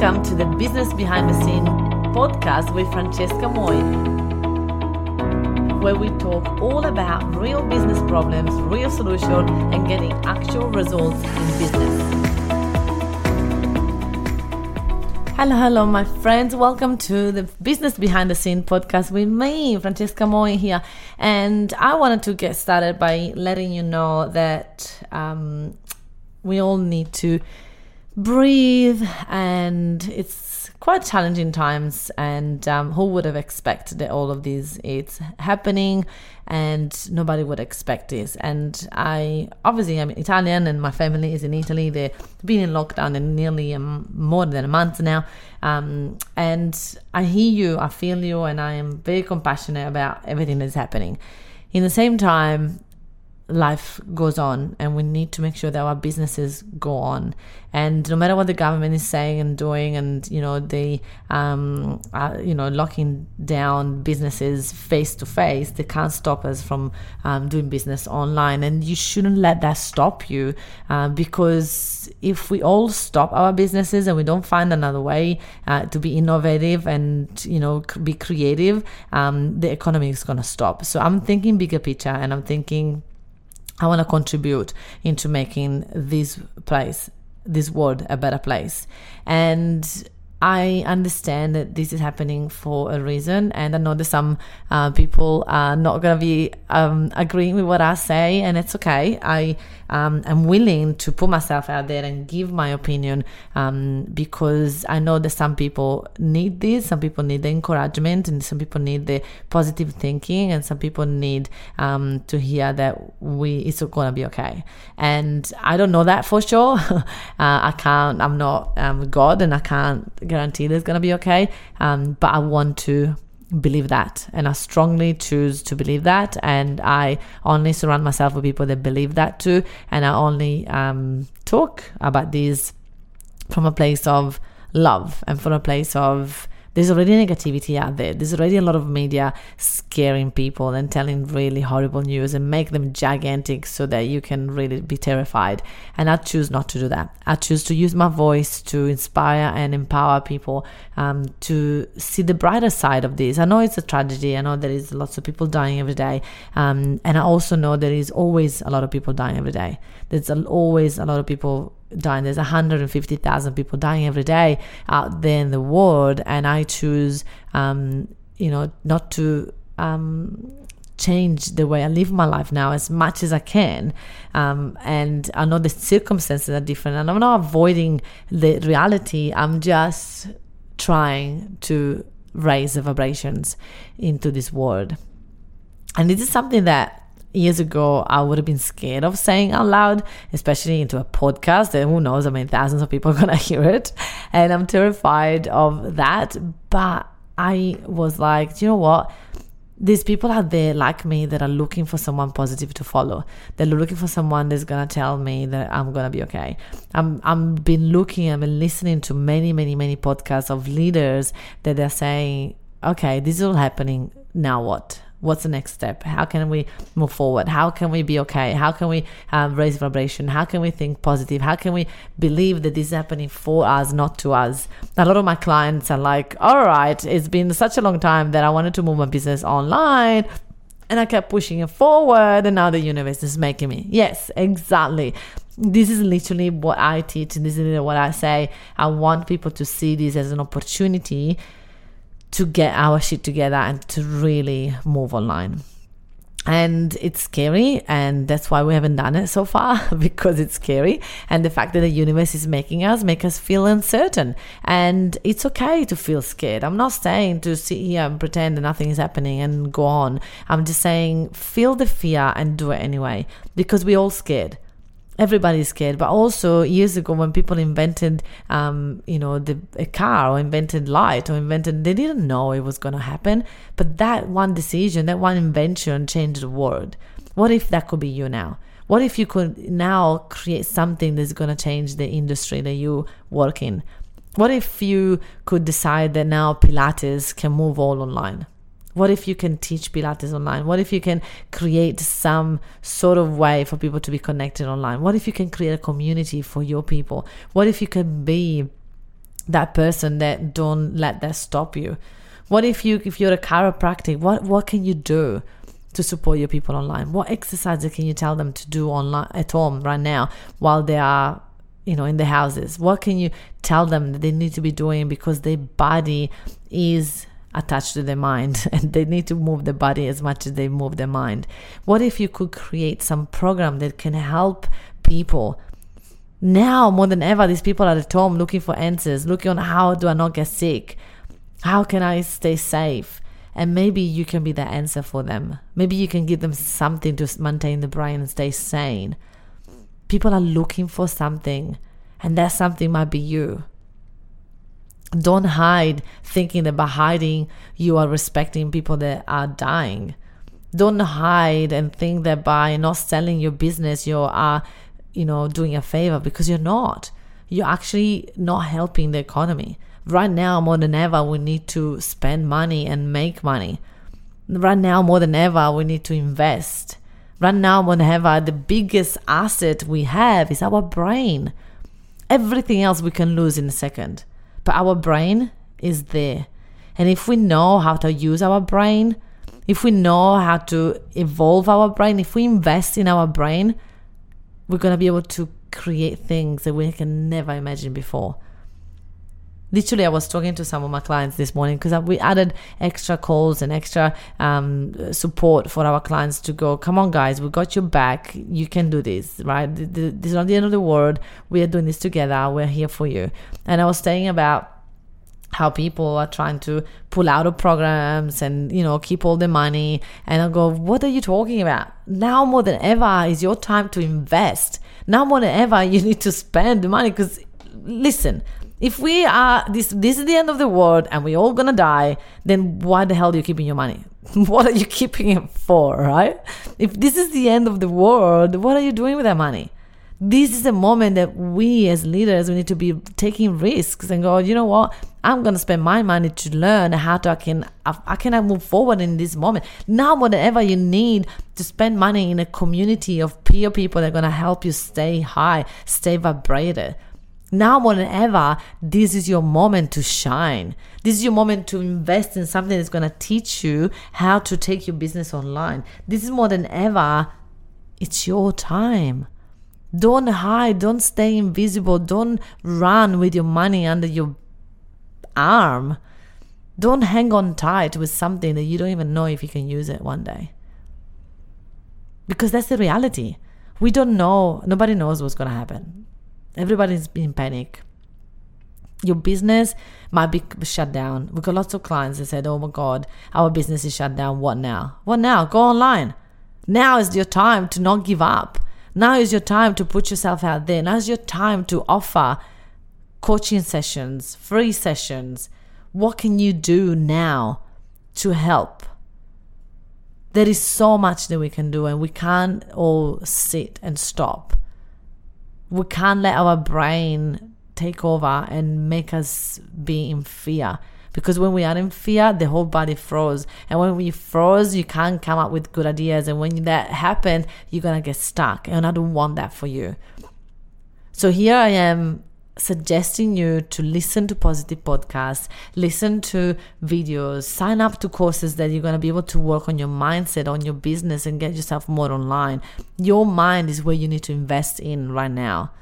Welcome to the Business Behind the Scene podcast with Francesca Moy, where we talk all about real business problems, real solutions, and getting actual results in business. Hello, hello, my friends. Welcome to the Business Behind the Scene podcast with me, Francesca Moy here. And I wanted to get started by letting you know that um, we all need to breathe and it's quite challenging times and um, who would have expected that all of this it's happening and nobody would expect this. And i obviously i'm italian and my family is in italy. They've been in lockdown in nearly more than a month now. Um, and i hear you i feel you and i am very compassionate about everything that's happening. In the same time life goes on and we need to make sure that our businesses go on. And no matter what the government is saying and doing and you know they um uh, you know locking down businesses face to face they can't stop us from um, doing business online. And you shouldn't let that stop you uh, because if we all stop our businesses and we don't find another way uh, to be innovative and you know be creative um, the economy is going to stop. So i'm thinking bigger picture and i'm thinking I want to contribute into making this place, this world, a better place. And I understand that this is happening for a reason, and I know that some uh, people are not going to be um, agreeing with what I say, and it's okay. I um, am willing to put myself out there and give my opinion um, because I know that some people need this, some people need the encouragement, and some people need the positive thinking, and some people need um, to hear that we it's to be okay. And I don't know that for sure. uh, I can't. I'm not um, God, and I can't guarantee that it's to be okay. Um, but I want to believe that and i strongly choose to believe that. And i only surround myself with people that believe that too. And i only um, talk about these from a place of love and from a place of there's already negativity out there. There's already a lot of media scaring people and telling really horrible news and make them gigantic so that you can really be terrified. And I choose not to do that. I choose to use my voice to inspire and empower people um, to see the brighter side of this. I know it's a tragedy. I know there is lots of people dying every day. Um, and I also know there is always a lot of people dying every day. There's always a lot of people dying. There's 150,000 people dying every day out there in the world, and I choose, um, you know, not to um, change the way I live my life now as much as I can. Um, and I know the circumstances are different, and I'm not avoiding the reality. I'm just trying to raise the vibrations into this world. And this is something that years ago I would have been scared of saying out loud, especially into a podcast. And who knows? I mean, thousands of people are gonna hear it, and I'm terrified of that. But I was like, you know what? These people out there like me that are looking for someone positive to follow. They're looking for someone that's gonna tell me that I'm gonna be okay. I'm I'm been looking, I've been listening to many, many, many podcasts of leaders that they're saying, okay, this is all happening. Now what? What's the next step? How can we move forward? How can we be okay? How can we um, raise vibration? How can we think positive? How can we believe that this is happening for us not to us? A lot of my clients are like all right it's been such a long time that i wanted to move my business online and i kept pushing it forward and now the universe is making me. Yes exactly. This is literally what i teach and this is what i say. I want people to see this as an opportunity to get our shit together and to really move online. And it's scary, and that's why we haven't done it so far because it's scary. And the fact that the universe is making us make us feel uncertain, and it's okay to feel scared. I'm not saying to sit here and pretend that nothing is happening and go on. I'm just saying feel the fear and do it anyway because we're all scared everybody's scared. But also years ago, when people invented, um, you know, the a car or invented light or invented, they didn't know it was going to happen. But that one decision, that one invention, changed the world. What if that could be you now? What if you could now create something that's going to change the industry that you work in? What if you could decide that now Pilates can move all online? What if you can teach Pilates online? What if you can create some sort of way for people to be connected online? What if you can create a community for your people? What if you can be that person that don't let that stop you? What if you if you're a chiropractic, what what can you do to support your people online? What exercises can you tell them to do online at home right now while they are you know in the houses? What can you tell them that they need to be doing because their body is attached to the mind and they need to move the body as much as they move the mind. What if you could create some program that can help people now more than ever these people are at home looking for answers, looking on how do I not get sick? How can I stay safe? And maybe you can be the answer for them. Maybe you can give them something to maintain the brain and stay sane. People are looking for something, and that something might be you. Don't hide thinking that by hiding you are respecting people that are dying. Don't hide and think that by not selling your business you are, you know, doing a favor because you're not. You're actually not helping the economy. Right now, more than ever, we need to spend money and make money. Right now, more than ever, we need to invest. Right now, more than ever, the biggest asset we have is our brain. Everything else we can lose in a second but our brain is there. And if we know how to use our brain, if we know how to evolve our brain, if we invest in our brain, we're going to be able to create things that we can never imagine before. Literally, I was talking to some of my clients this morning because we added extra calls and extra um, support for our clients to go, come on, guys, we got your back. You can do this, right? This is not the end of the world. We are doing this together. We're here for you. And I was saying about how people are trying to pull out of programs and you know keep all the money and i go what are you talking about now more than ever is your time to invest now more than ever you need to spend the money because listen if we are this this is the end of the world and we're all gonna die, then why the hell are you keeping your money? what are you keeping it for, right? If this is the end of the world, what are you doing with that money? This is a moment that we as leaders we need to be taking risks and go, you know what? I'm gonna spend my money to learn how to I can I can I move forward in this moment. Now more than ever you need to spend money in a community of peer people that are gonna help you stay high, stay vibrated. Now more than ever, this is your moment to shine. This is your moment to invest in something that's going to teach you how to take your business online. This is more than ever, it's your time. Don't hide, don't stay invisible, don't run with your money under your arm. Don't hang on tight with something that you don't even know if you can use it one day. Because that's the reality. We don't know, nobody knows what's going to happen. Everybody's in panic. Your business might be shut down. We've got lots of clients that said, Oh my God, our business is shut down. What now? What now? Go online. Now is your time to not give up. Now is your time to put yourself out there. Now is your time to offer coaching sessions, free sessions. What can you do now to help? There is so much that we can do, and we can't all sit and stop we can't let our brain take over and make us be in fear. Because when we are in fear the whole body froze. And when we froze you can't come up with good ideas. And when that happens you're gonna get stuck. And i don't want that for you. So here i am suggesting you to listen to positive podcasts, listen to videos, sign up to courses that you're going to be able to work on your mindset, on your business, and get yourself more online. Your mind is where you need to invest in right now.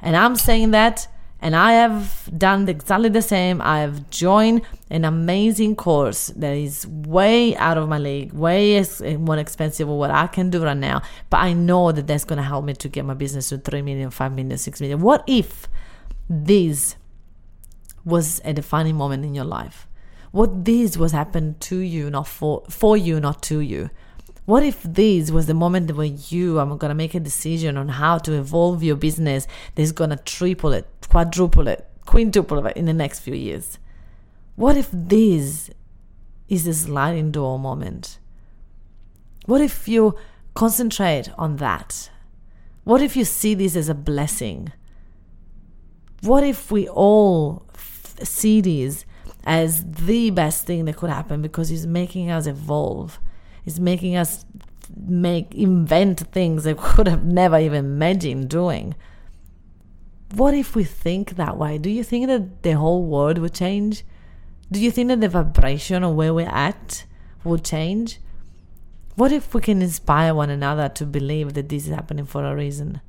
And I'm saying that, and I have done exactly the same. I have joined an amazing course that is way out of my league, way more expensive than what I can do right now. But I know that that's going to help me to get my business to 3 million, 5 million, 6 million. What if? This was a defining moment in your life? What this was happened to you, not for for you, not to you? What if this was the moment where you are going to make a decision on how to evolve your business that's going to triple it, quadruple it, quintuple it in the next few years? What if this is a sliding door moment? What if you concentrate on that? What if you see this as a blessing? What if we all see this as the best thing that could happen because it's making us evolve? It's making us make invent things that could have never even imagined doing. what if we think that way? Do you think that the whole world would change? Do you think that the vibration of where we're at would change? What if we can inspire one another to believe that this is happening for a reason?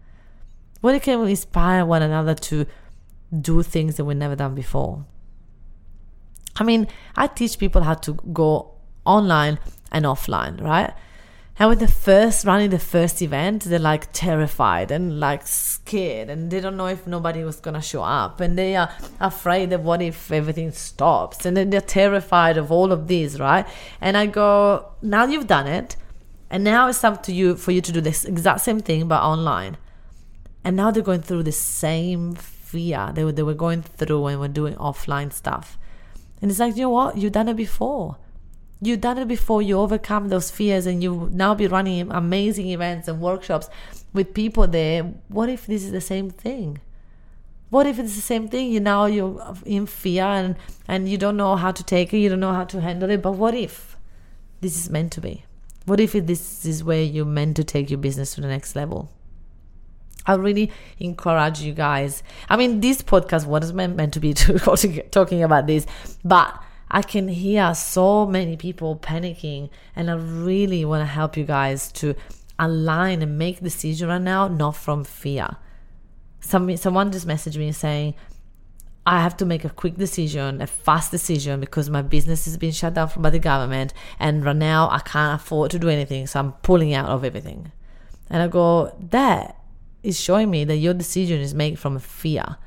What if we can inspire one another to do things that we've never done before? I mean, I teach people how to go online and offline, right? And when the first running the first event, they're like terrified and like scared, and they don't know if nobody was gonna show up, and they are afraid of what if everything stops, and then they're terrified of all of these, right? And I go, now you've done it, and now it's up to you for you to do this exact same thing but online. And now they're going through the same they were, they were going through and we're doing offline stuff. And it's like, you know what? You've done it before You've done it before, you overcome those fears, and you now be running amazing events and workshops with people there. What if this is the same thing? What if it's the same thing? You now you're in fear and, and you don't know how to take it, you don't know how to handle it. But what if this is meant to be? What if this is where you're meant to take your business to the next level? I really encourage you guys. I mean, this podcast was meant, meant to be talking about this, but I can hear so many people panicking, and I really want to help you guys to align and make decision right now, not from fear. Some someone just messaged me saying, I have to make a quick decision, a fast decision because my business is being shut down by the government, and right now I can't afford to do anything, so I'm pulling out of everything. And I go, that is showing me that your decision is made from fear.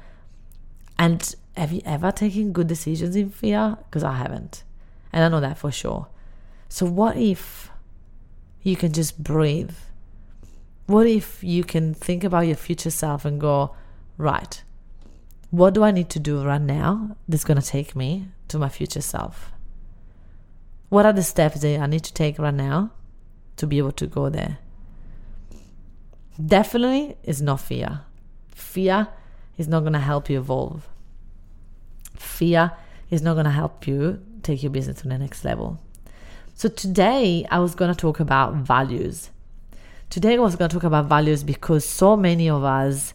And have you ever taken good decisions in fear? Because I haven't. And I know that for sure. So, what if you can just breathe? What if you can think about your future self and go, right, what do I need to do right now that's going to take me to my future self? What are the steps that I need to take right now to be able to go there? Definitely is not fear. Fear is not going to help you evolve fear is not going to help you take your business to the next level. So today I was going to talk about values. Today I was going to talk about values because so many of us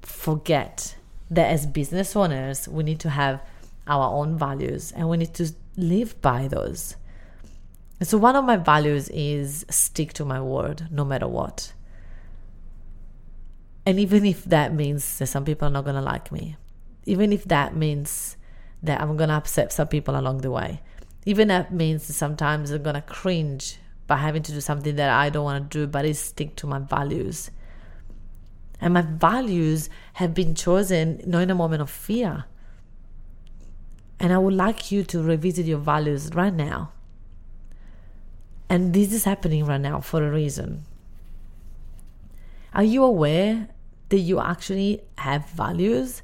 forget that as business owners we need to have our own values and we need to live by those. So one of my values is stick to my word no matter what. And even if that means that some people are not going to like me, even if that means that I'm going to upset some people along the way. Even that means that sometimes I'm going to cringe by having to do something that I don't want to do, but it stick to my values. And my values have been chosen not in a moment of fear. And I would like you to revisit your values right now. And this is happening right now for a reason. Are you aware that you actually have values?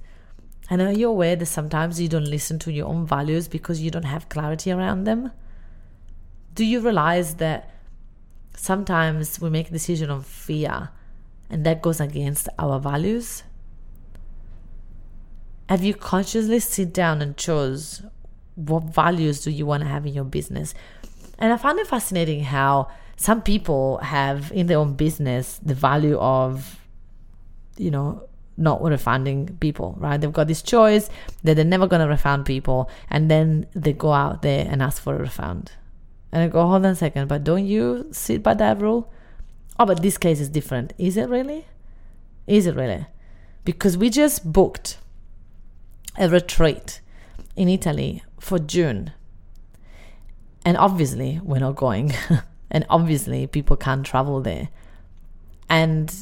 And are you aware that sometimes you don't listen to your own values because you don't have clarity around them? Do you realize that sometimes we make a decision on fear and that goes against our values? Have you consciously sit down and chose what values do you want to have in your business? And I find it fascinating how some people have in their own business the value of, you know, not refunding people, right? They've got this choice that they're never going to refund people, and then they go out there and ask for a refund. And I go, hold on a second, but don't you sit by that rule? Oh, but this case is different. Is it really? Is it really? Because we just booked a retreat in Italy for June. And obviously, we're not going. and obviously, people can't travel there. And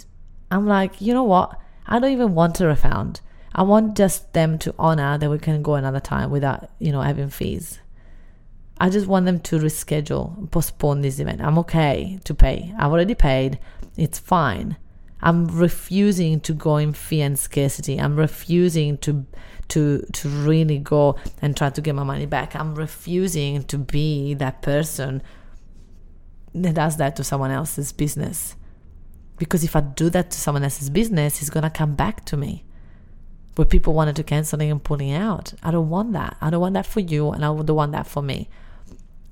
I'm like, you know what? I don't even want a refund. I want just them to honor that we can go another time without, you know, having fees. I just want them to reschedule, postpone this event. I'm okay to pay. I've already paid. It's fine. I'm refusing to go in fear and scarcity. I'm refusing to to to really go and try to get my money back. I'm refusing to be that person that does that to someone else's business. Because if I do that to someone else's business, it's to come back to me. Where people wanted to canceling and pulling out. I don't want that. I don't want that for you, and I don't want that for me.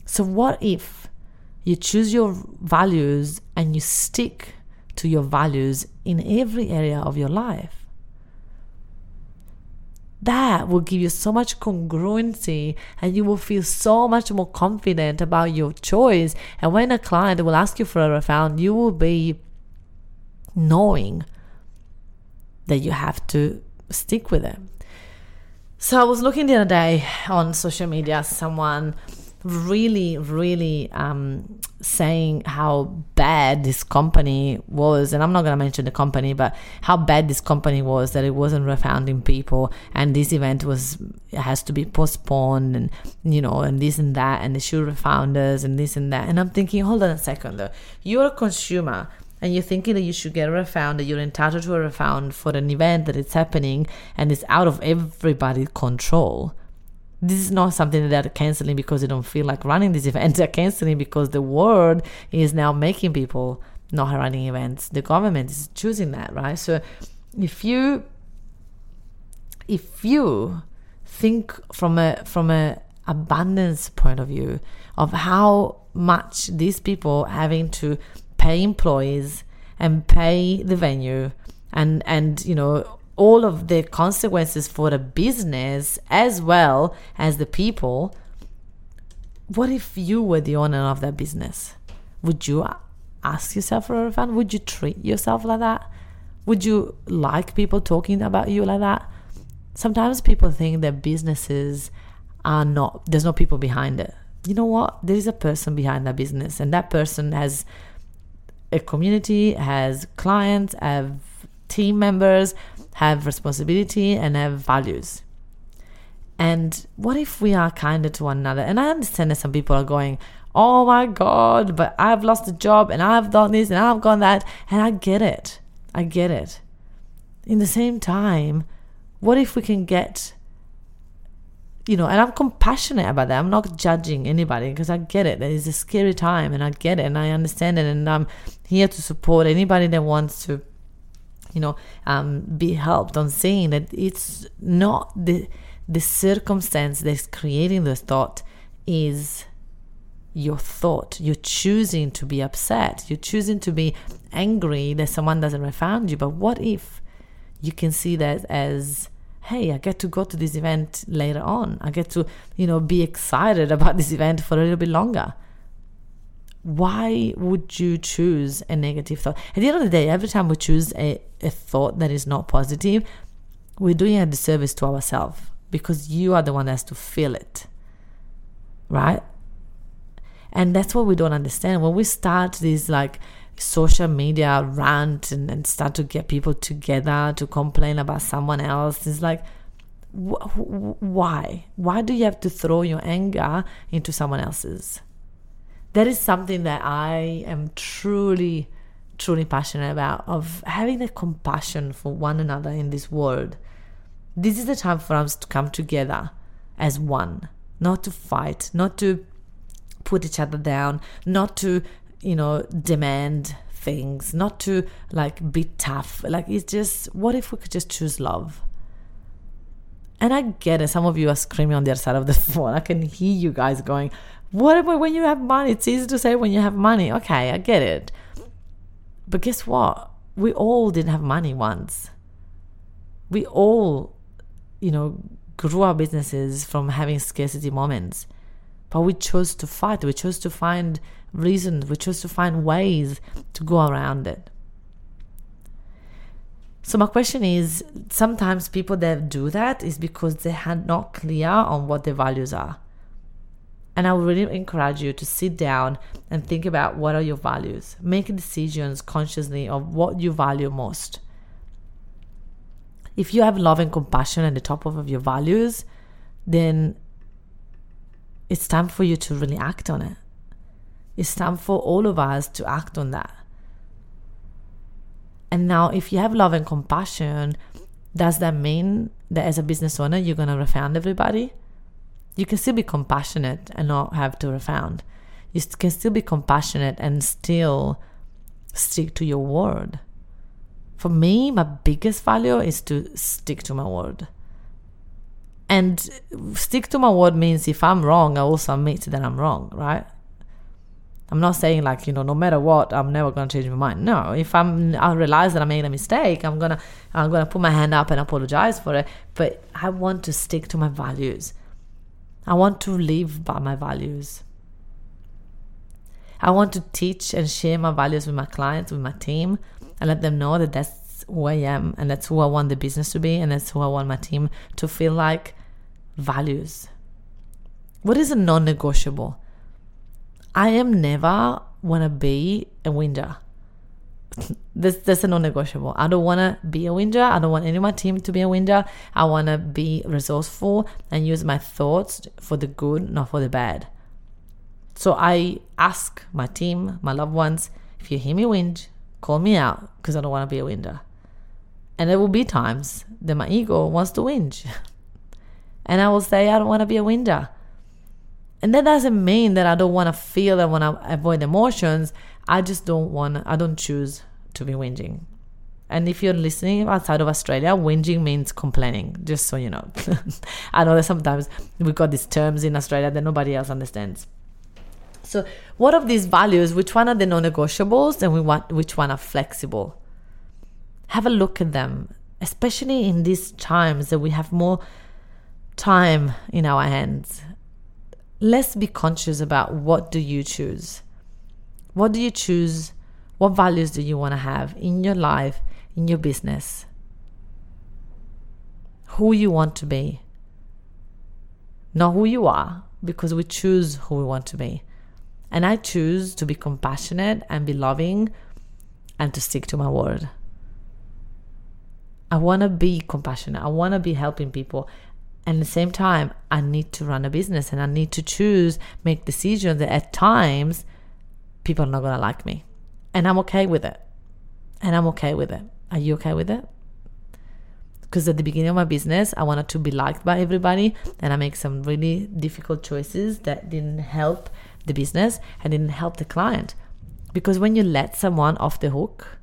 So, what if you choose your values and you stick to your values in every area of your life? That will give you so much congruency and you will feel so much more confident about your choice. And when a client will ask you for a refund, you will be knowing that you have to stick with it. So I was looking the other day on social media, someone really, really um, saying how bad this company was. And I'm not going to mention the company, but how bad this company was that it wasn't refunding people. And this event was, has to be postponed and, you know, and this and that. And they should refund us and this and that. And I'm thinking, hold on a second though. You're a consumer and you're thinking that you should get a refund, that you're entitled to a refund for an event that is happening and it's out of everybody's control this is not something that they're canceling because they don't feel like running these events. They're canceling because the world is now making people not running events. The government is choosing that, right? So if you if you think from a from a abundance point of view of how much these people having to pay employees and pay the venue and and you know all of the consequences for the business as well as the people, what if you were the owner of that business? Would you ask yourself for a refund? Would you treat yourself like that? Would you like people talking about you like that? Sometimes people think that businesses are not, there's no people behind it. You know what? There is a person behind that business, and that person has a community, has clients, have team members, have responsibility and have values. And what if we are kinder to one another? And I understand that some people are going, oh my God, but I've lost a job and I've done this and I've done that. And I get it. I get it. In the same time, what if we can get, you know, and I'm compassionate about that. I'm not judging anybody because I get it. It's a scary time and I get it and I understand it. And I'm here to support anybody that wants to you know um, be helped on seeing that it's not the the circumstance that's creating the thought is your thought. You're choosing to be upset. You're choosing to be angry that someone doesn't refund you. But what if you can see that as, hey, I get to go to this event later on. I get to, you know, be excited about this event for a little bit longer why would you choose a negative thought? At the end of the day, every time we choose a, a thought that is not positive, we're doing a disservice to ourselves because you are the one that has to feel it. Right? And that's what we don't understand. When we start these like social media rant and, and start to get people together to complain about someone else, it's like, wh- why? Why do you have to throw your anger into someone else's? That is something that I am truly, truly passionate about of having the compassion for one another in this world. This is the time for us to come together as one, not to fight, not to put each other down, not to, you know, demand things, not to like be tough. Like it's just, what if we could just choose love? And I get it. Some of you are screaming on the other side of the phone. I can hear you guys going, what about when you have money? It's easy to say when you have money. Okay, I get it. But guess what? We all didn't have money once. We all, you know, grew our businesses from having scarcity moments. But we chose to fight. We chose to find reasons. We chose to find ways to go around it. So my question is sometimes people that do that is because they are not clear on what their values are. And I would really encourage you to sit down and think about what are your values. Make decisions consciously of what you value most. If you have love and compassion at the top of your values, then it's time for you to really act on it. It's time for all of us to act on that. And now, if you have love and compassion, does that mean that as a business owner, you're going to refund everybody? You can still be compassionate and not have to refund. You can still be compassionate and still stick to your word. For me, my biggest value is to stick to my word. And stick to my word means if I'm wrong, I also admit that I'm wrong, right? I'm not saying like, you know, no matter what, I'm never gonna change my mind. No, if I'm I realize that I made a mistake, I'm gonna I'm gonna put my hand up and apologize for it. But I want to stick to my values. I want to live by my values. I want to teach and share my values with my clients, with my team, and let them know that that's who I am and that's who I want the business to be and that's who I want my team to feel like values. What is a non negotiable? I am never want to be a winner. This that's a non-negotiable. I don't want to be a winner. I don't want any of my team to be a winner. I want to be resourceful and use my thoughts for the good, not for the bad. So I ask my team, my loved ones, if you hear me whinge, call me out because I don't want to be a winner. And there will be times that my ego wants to whinge. and I will say, I don't want to be a winner. And that doesn't mean that I don't want to feel and want to avoid emotions. I just don't want, I don't choose to be whinging. And if you're listening outside of Australia, whinging means complaining, just so you know. I know that sometimes we've got these terms in Australia that nobody else understands. So, what of these values, which one are the non negotiables and which one are flexible? Have a look at them, especially in these times that we have more time in our hands let's be conscious about what do you choose what do you choose? What values do you want to have in your life in your business? Who you want to be. Not who you are because we choose who we want to be. And i choose to be compassionate and be loving and to stick to my word. I want to be compassionate. I want to be helping people. And at the same time, I need to run a business and I need to choose, make decisions that at times people are not going to like me. And I'm okay with it. And I'm okay with it. Are you okay with it? Because at the beginning of my business, I wanted to be liked by everybody. And I make some really difficult choices that didn't help the business and didn't help the client. Because when you let someone off the hook,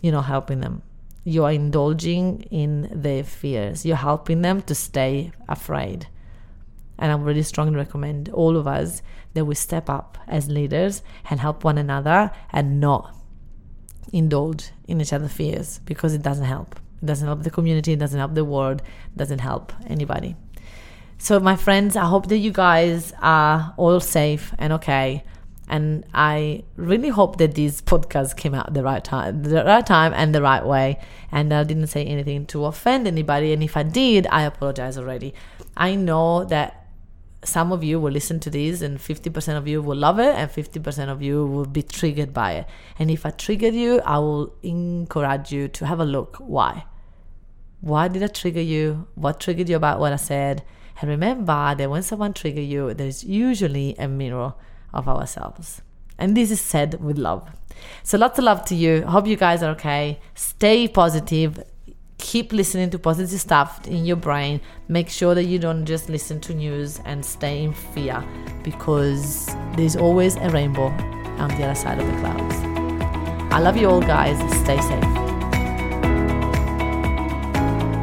you're not helping them you are indulging in their fears. You're helping them to stay afraid. And I really strongly recommend all of us that we step up as leaders and help one another and not indulge in each other's fears because it doesn't help. It doesn't help the community, it doesn't help the world, it doesn't help anybody. So, my friends, I hope that you guys are all safe and okay. And I really hope that these podcasts came out the right time, the right time and the right way. And I didn't say anything to offend anybody. And if I did, I apologize already. I know that some of you will listen to this and 50% of you will love it and 50% of you will be triggered by it. And if I triggered you, I will encourage you to have a look. Why? Why did I trigger you? What triggered you about what I said? And remember that when someone triggers you, there's usually a mirror of ourselves. And this is said with love. So lots of love to you. Hope you guys are okay. Stay positive. Keep listening to positive stuff in your brain. Make sure that you don't just listen to news and stay in fear because there's always a rainbow on the other side of the clouds. I love you all, guys. Stay safe.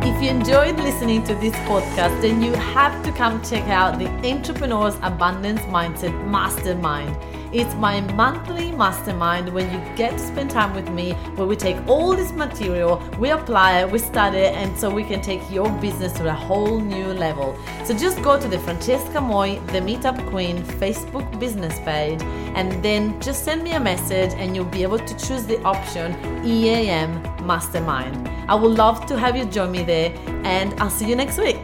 If you enjoyed listening to this podcast, then you have to come check out the Entrepreneur's Abundance Mindset Mastermind. It's my monthly mastermind when you get to spend time with me, where we take all this material, we apply it, we study it, and so we can take your business to a whole new level. So just go to the Francesca Moy, the Meetup Queen Facebook business page, and then just send me a message, and you'll be able to choose the option EAM Mastermind. I would love to have you join me there, and I'll see you next week.